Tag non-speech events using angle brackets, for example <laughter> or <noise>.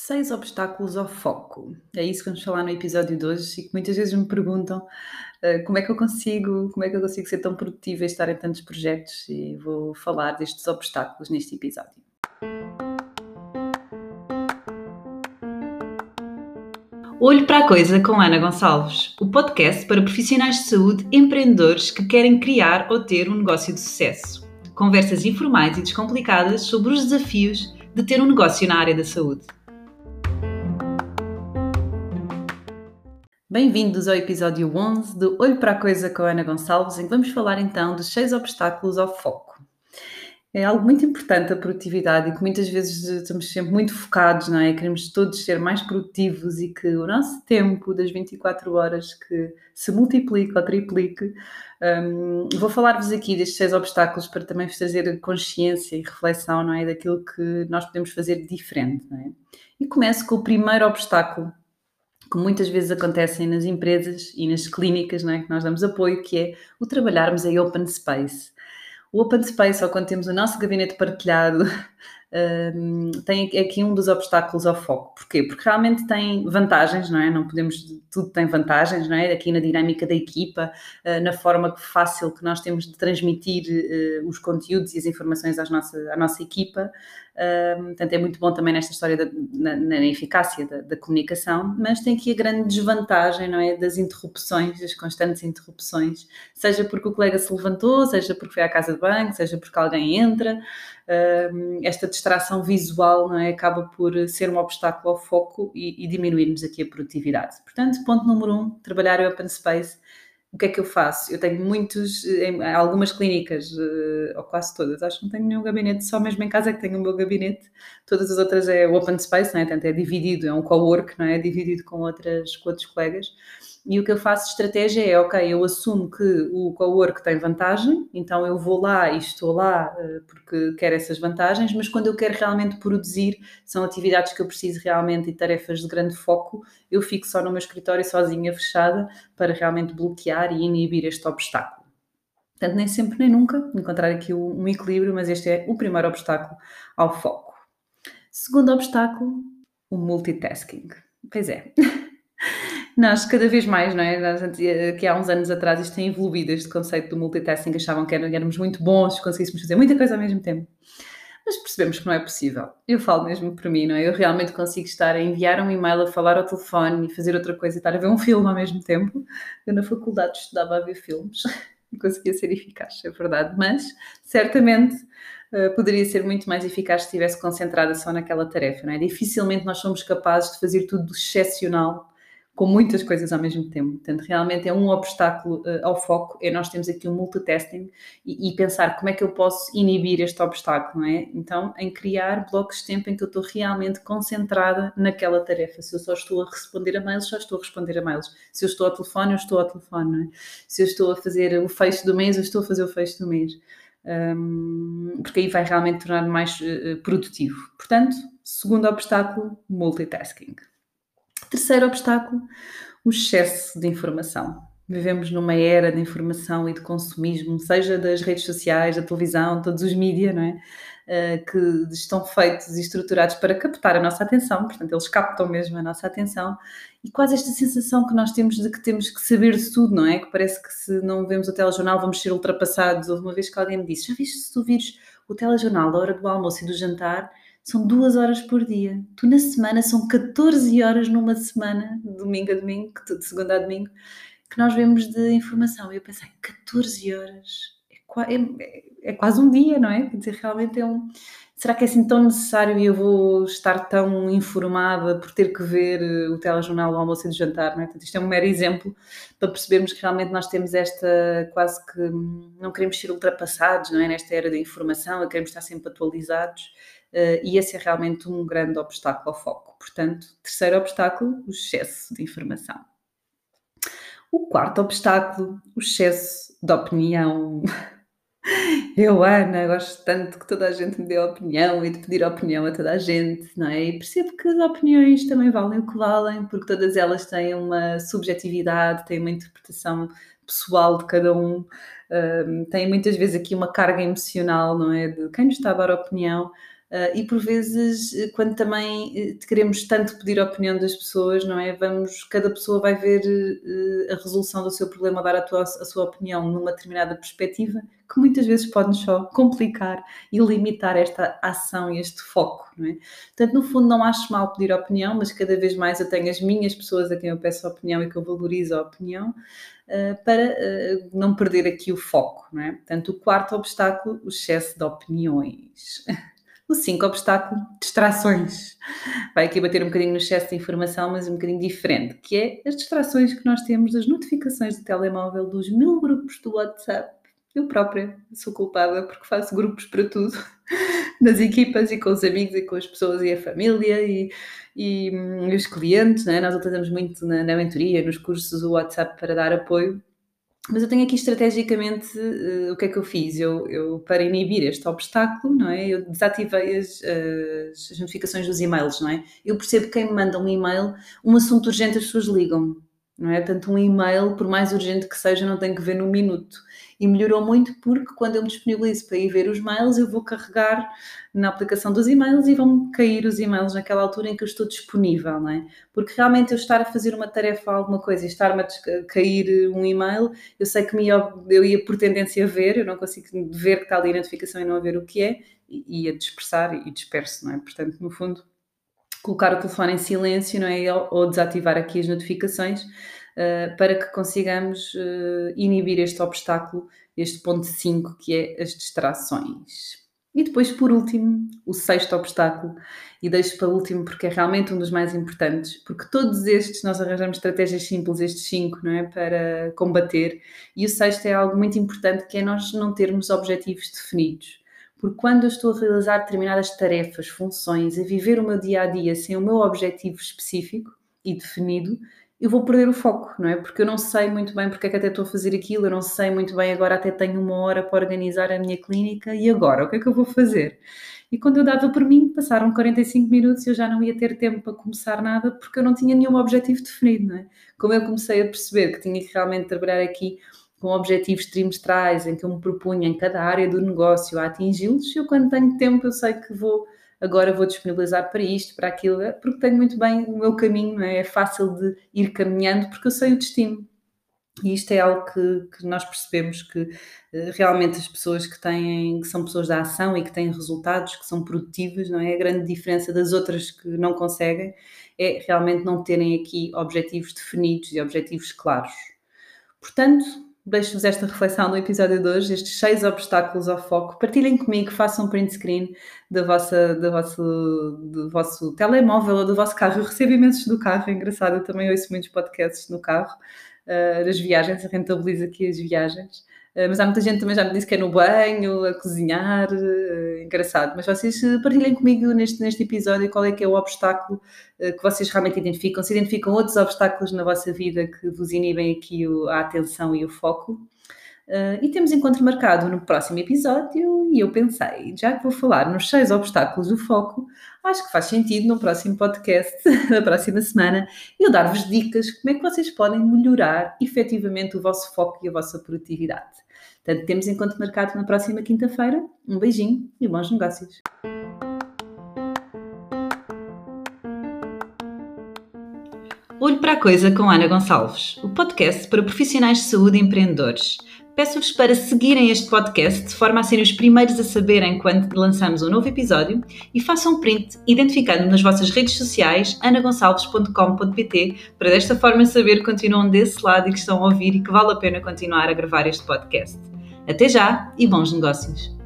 Seis obstáculos ao foco. É isso que vamos falar no episódio de hoje e que muitas vezes me perguntam uh, como é que eu consigo, como é que eu consigo ser tão produtiva e estar em tantos projetos e vou falar destes obstáculos neste episódio. Olho para a Coisa com Ana Gonçalves, o podcast para profissionais de saúde empreendedores que querem criar ou ter um negócio de sucesso. Conversas informais e descomplicadas sobre os desafios de ter um negócio na área da saúde. Bem-vindos ao episódio 11 do Olho para a Coisa com a Ana Gonçalves, em que vamos falar então dos seis obstáculos ao foco. É algo muito importante a produtividade e que muitas vezes estamos sempre muito focados, não é? Queremos todos ser mais produtivos e que o nosso tempo das 24 horas que se multiplique ou triplique. Um, vou falar-vos aqui destes seis obstáculos para também vos trazer consciência e reflexão, não é? Daquilo que nós podemos fazer diferente, não é? E começo com o primeiro obstáculo que muitas vezes acontecem nas empresas e nas clínicas, não é? que nós damos apoio, que é o trabalharmos em open space. O open space, ou quando temos o nosso gabinete partilhado, tem aqui um dos obstáculos ao foco. Porquê? Porque realmente tem vantagens, não é? Não podemos, tudo tem vantagens, não é? Aqui na dinâmica da equipa, uh, na forma fácil que nós temos de transmitir uh, os conteúdos e as informações às nossa, à nossa equipa. Portanto, é muito bom também nesta história da, na, na, eficácia da, da, comunicação, mas tem aqui a grande desvantagem, não é? Das interrupções, das constantes interrupções, seja porque o colega se levantou, seja porque foi à casa de banho, seja porque alguém entra. Esta distração visual não é? acaba por ser um obstáculo ao foco e, e diminuirmos aqui a produtividade. Portanto, ponto número um, trabalhar em open space o que é que eu faço? Eu tenho muitos, em algumas clínicas, eh, ou quase todas, acho que não tenho nenhum gabinete, só mesmo em casa é que tenho o meu gabinete, todas as outras é open space, não é? Portanto, é dividido, é um co-work, não é? é dividido com, outras, com outros colegas. E o que eu faço de estratégia é, ok, eu assumo que o cowork tem vantagem, então eu vou lá e estou lá uh, porque quero essas vantagens, mas quando eu quero realmente produzir, são atividades que eu preciso realmente e tarefas de grande foco, eu fico só no meu escritório sozinha, fechada, para realmente bloquear e inibir este obstáculo. Portanto, nem sempre nem nunca encontrar aqui um equilíbrio, mas este é o primeiro obstáculo ao foco. Segundo obstáculo, o multitasking. Pois é. <laughs> Nós, cada vez mais, não é? Nós, que há uns anos atrás isto tem evoluído, este conceito do multitasking, achavam que éramos muito bons, conseguíssemos fazer muita coisa ao mesmo tempo. Mas percebemos que não é possível. Eu falo mesmo para mim, não é? Eu realmente consigo estar a enviar um e-mail, a falar ao telefone e fazer outra coisa e estar a ver um filme ao mesmo tempo. Eu na faculdade estudava a ver filmes <laughs> e conseguia ser eficaz, é verdade. Mas, certamente, Uh, poderia ser muito mais eficaz se estivesse concentrada só naquela tarefa, não é? Dificilmente nós somos capazes de fazer tudo excepcional com muitas coisas ao mesmo tempo. Portanto, realmente é um obstáculo uh, ao foco, é nós temos aqui um multitasking e, e, pensar como é que eu posso inibir este obstáculo, não é? Então, em criar blocos de tempo em que eu estou realmente concentrada naquela tarefa. Se eu só estou a responder a mails, só estou a responder a mails. Se eu estou ao telefone, eu estou ao telefone, é? Se eu estou a fazer o fecho do mês, eu estou a fazer o fecho do mês. Um, porque aí vai realmente tornar mais uh, produtivo. Portanto, segundo obstáculo, multitasking. Terceiro obstáculo, o excesso de informação. Vivemos numa era de informação e de consumismo, seja das redes sociais, da televisão, todos os mídias, não é? Uh, que estão feitos e estruturados para captar a nossa atenção, portanto, eles captam mesmo a nossa atenção, e quase esta sensação que nós temos de que temos que saber de tudo, não é? Que parece que se não vemos o telejornal vamos ser ultrapassados. Houve uma vez que alguém me disse: Já viste se tu vires o telejornal da hora do almoço e do jantar, são duas horas por dia. Tu na semana são 14 horas numa semana, domingo a domingo, de segunda a domingo, que nós vemos de informação. E eu pensei, 14 horas é, é, é, quase um dia, não é? Quer dizer, realmente é um. Será que é assim tão necessário e eu vou estar tão informada por ter que ver eh, o telejornal do almoço e do jantar, não é? Portanto, isto é um mero exemplo para percebermos que realmente nós temos esta quase que hum, não queremos ser ultrapassados, não é? Nesta era da informação, queremos estar sempre atualizados Uh, e esse é realmente um grande obstáculo ao foco. Portanto, terceiro obstáculo, o excesso de informação. O quarto obstáculo, o excesso de opinião. <laughs> Eu, Ana, gosto tanto que toda a gente me dê opinião e de pedir opinião a toda a gente, não é? E percebo que as opiniões também valem o que valem, porque todas elas têm uma subjetividade, têm uma interpretação pessoal de cada um, um têm muitas vezes aqui uma carga emocional, não é? De quem nos está a dar opinião, Uh, e por vezes, eh, quando também uh, queremos tanto pedir a opinião das pessoas, não é? Vamos, cada pessoa vai ver uh, a resolução do seu problema, dar a, tua, a sua opinião numa determinada perspectiva, que muitas vezes pode só complicar e limitar esta ação e este foco, não é? Portanto, no fundo, não acho mal pedir opinião, mas cada vez mais eu tenho as minhas pessoas a quem eu peço a opinião e que eu valorizo a opinião. para não perder aqui o foco, não é? Portanto, o quarto obstáculo, o excesso de opiniões. <laughs> O 5, obstáculo, distrações. Vai aqui bater um bocadinho no excesso de informação, mas um bocadinho diferente, que é as distrações que nós temos das notificações do telemóvel, dos mil grupos do WhatsApp. Eu própria sou culpada porque faço grupos para tudo, <laughs> nas equipas e com os amigos e com as pessoas e a família e, e, e os clientes. Né? Nós utilizamos muito na, na mentoria, nos cursos, o WhatsApp para dar apoio mas eu tenho aqui estrategicamente uh, o que é que eu fiz? Eu, eu, para inibir este obstáculo, não é? Eu desativei as, as, notificações dos e-mails, não é? Eu percebo que quem me manda um e-mail, um assunto urgente as pessoas ligam, não é? Portanto, um e-mail, por mais urgente que seja, não tem que ver no minuto e melhorou muito porque quando eu me disponibilizo para ir ver os mails, eu vou carregar na aplicação dos e-mails e vão cair os e-mails naquela altura em que eu estou disponível, não é? Porque realmente eu estar a fazer uma tarefa, alguma coisa e estar-me a cair um e-mail, eu sei que me eu ia por tendência a ver, eu não consigo ver que está ali a notificação e não a ver o que é, e ia dispersar e disperso, não é? Portanto, no fundo, colocar o telefone em silêncio, não é? Ou desativar aqui as notificações uh, para que consigamos uh, inibir este obstáculo, este ponto 5, que é as distrações. E depois, por último, o sexto obstáculo, e deixo para o último porque é realmente um dos mais importantes, porque todos estes nós arranjamos estratégias simples, estes cinco, não é? Para combater. E o sexto é algo muito importante, que é nós não termos objetivos definidos. Porque quando eu estou a realizar determinadas tarefas, funções, a viver o meu dia a dia sem o meu objetivo específico e definido, eu vou perder o foco, não é? Porque eu não sei muito bem porque é que até estou a fazer aquilo, eu não sei muito bem agora, até tenho uma hora para organizar a minha clínica e agora, o que é que eu vou fazer? E quando eu dava por mim, passaram 45 minutos e eu já não ia ter tempo para começar nada porque eu não tinha nenhum objetivo definido, não é? Como eu comecei a perceber que tinha que realmente trabalhar aqui com objetivos trimestrais em que eu me propunha em cada área do negócio a atingi-los, eu quando tenho tempo eu sei que vou agora vou disponibilizar para isto, para aquilo, porque tenho muito bem o meu caminho, é? é fácil de ir caminhando porque eu sei o destino. E isto é algo que, que nós percebemos que uh, realmente as pessoas que têm, que são pessoas da ação e que têm resultados, que são produtivas, não é? A grande diferença das outras que não conseguem é realmente não terem aqui objetivos definidos e objetivos claros. Portanto, deixo-vos esta reflexão no episódio de hoje, estes seis obstáculos ao foco. Partilhem comigo, façam um print screen da vossa, do, vosso, do vosso telemóvel ou do vosso carro. Eu recebo imensos do carro, é engraçado, eu também ouço muitos podcasts no carro, uh, das viagens, rentabilizo aqui as viagens. Eh, mas há muita gente também já me disse que é no banho, a cozinhar, uh, engraçado. Mas vocês eh, partilhem comigo neste, neste episódio qual é que é o obstáculo que vocês realmente identificam. Se identificam outros obstáculos na vossa vida que vos inibem aqui o, a atenção e o foco. Uh, e temos encontro marcado no próximo episódio e eu pensei, já que vou falar nos seis obstáculos do foco, acho que faz sentido no próximo podcast, <laughs> da próxima semana, eu dar-vos dicas como é que vocês podem melhorar efetivamente o vosso foco e a vossa produtividade. Portanto, temos encontro marcado na próxima quinta-feira. Um beijinho e bons negócios. Olho para a Coisa com Ana Gonçalves, o podcast para profissionais de saúde e empreendedores. Peço-vos para seguirem este podcast de forma a serem os primeiros a saberem quando lançamos um novo episódio e façam um print identificando nas vossas redes sociais anagonçalves.com.pt para desta forma saber que continuam desse lado e que estão a ouvir e que vale a pena continuar a gravar este podcast. Até já e bons negócios!